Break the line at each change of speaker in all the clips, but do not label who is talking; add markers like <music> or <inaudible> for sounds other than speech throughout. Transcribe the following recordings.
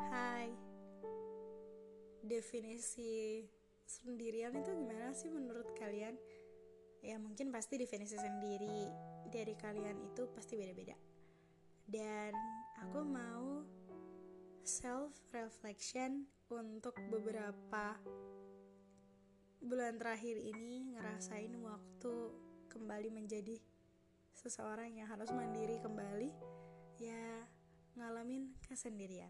Hai. Definisi sendirian itu gimana sih menurut kalian? Ya mungkin pasti definisi sendiri dari kalian itu pasti beda-beda. Dan aku mau self-reflection untuk beberapa bulan terakhir ini ngerasain waktu kembali menjadi seseorang yang harus mandiri kembali. Ya ngalamin kesendirian.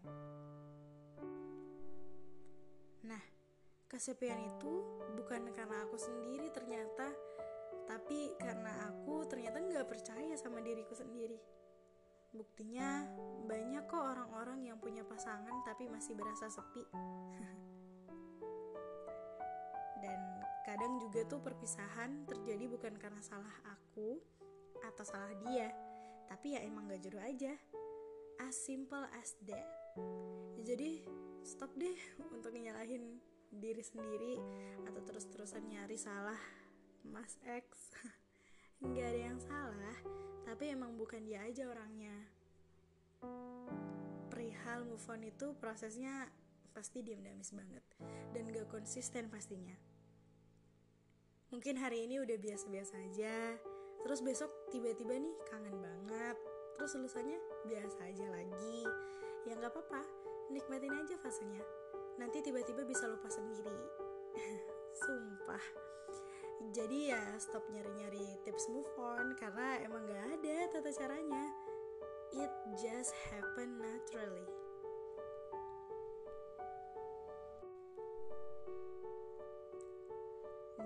Nah, kesepian itu bukan karena aku sendiri ternyata, tapi karena aku ternyata nggak percaya sama diriku sendiri. Buktinya banyak kok orang-orang yang punya pasangan tapi masih berasa sepi. <laughs> Dan kadang juga tuh perpisahan terjadi bukan karena salah aku atau salah dia, tapi ya emang gak jodoh aja. As simple as that. Jadi stop deh untuk nyalahin diri sendiri atau terus-terusan nyari salah Mas X. <laughs> Gak ada yang salah, tapi emang bukan dia aja orangnya. Perihal move on itu prosesnya pasti diam-diamis banget dan gak konsisten pastinya. Mungkin hari ini udah biasa-biasa aja, terus besok tiba-tiba nih kangen banget, terus lulusannya biasa aja lagi. Ya nggak apa-apa, nikmatin aja fasenya. Nanti tiba-tiba bisa lupa sendiri. <laughs> Sumpah. Jadi ya stop nyari-nyari tips move on karena emang gak ada tata caranya. It just happen naturally.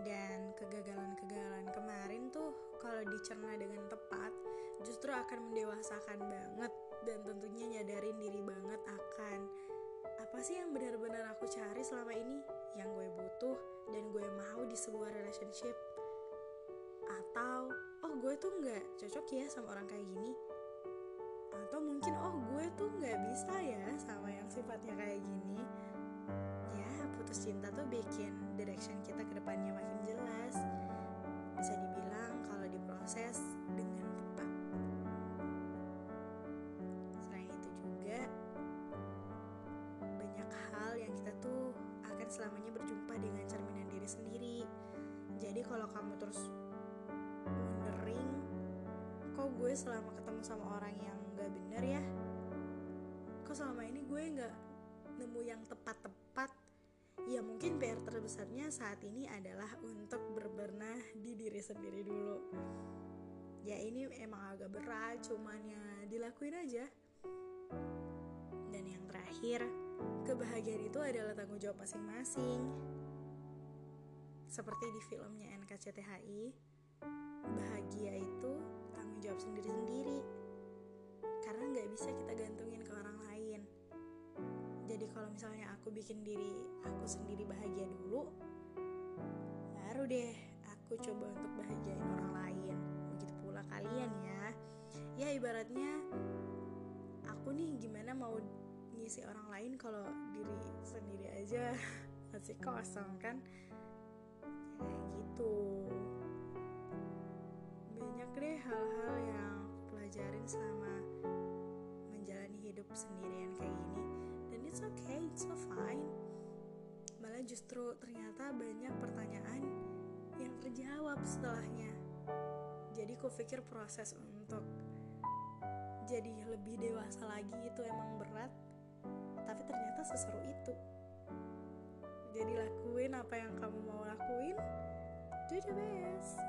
Dan kegagalan-kegagalan kemarin tuh kalau dicerna dengan tepat justru akan mendewasakan banget dan tentunya nyadarin diri banget akan apa sih yang benar-benar aku cari selama ini? Yang gue butuh dan gue mau di sebuah relationship. Atau oh gue tuh nggak cocok ya sama orang kayak gini. Atau mungkin oh gue tuh nggak bisa ya sama yang sifatnya kayak gini. Ya putus cinta tuh bikin direction kita ke depannya makin jelas. Bisa dibilang kalau diproses selamanya berjumpa dengan cerminan diri sendiri. Jadi kalau kamu terus wondering kok gue selama ketemu sama orang yang gak bener ya? Kok selama ini gue gak nemu yang tepat-tepat? Ya mungkin PR terbesarnya saat ini adalah untuk berbenah di diri sendiri dulu. Ya ini emang agak berat cuman ya dilakuin aja. Dan yang terakhir kebahagiaan itu adalah tanggung jawab masing-masing. Seperti di filmnya NKCTHI bahagia itu tanggung jawab sendiri-sendiri. Karena nggak bisa kita gantungin ke orang lain. Jadi kalau misalnya aku bikin diri aku sendiri bahagia dulu baru deh aku coba untuk bahagiain orang lain. Begitu pula kalian ya. Ya ibaratnya aku nih gimana mau ngisi orang lain kalau diri sendiri aja <laughs> masih kosong kan? Ya, kayak gitu. Banyak deh hal-hal yang aku pelajarin selama menjalani hidup sendirian kayak gini. Dan it's okay it's so fine. Malah justru ternyata banyak pertanyaan yang terjawab setelahnya. Jadi ku pikir proses untuk jadi lebih dewasa lagi itu emang berat seseru itu. Jadi lakuin apa yang kamu mau lakuin do the best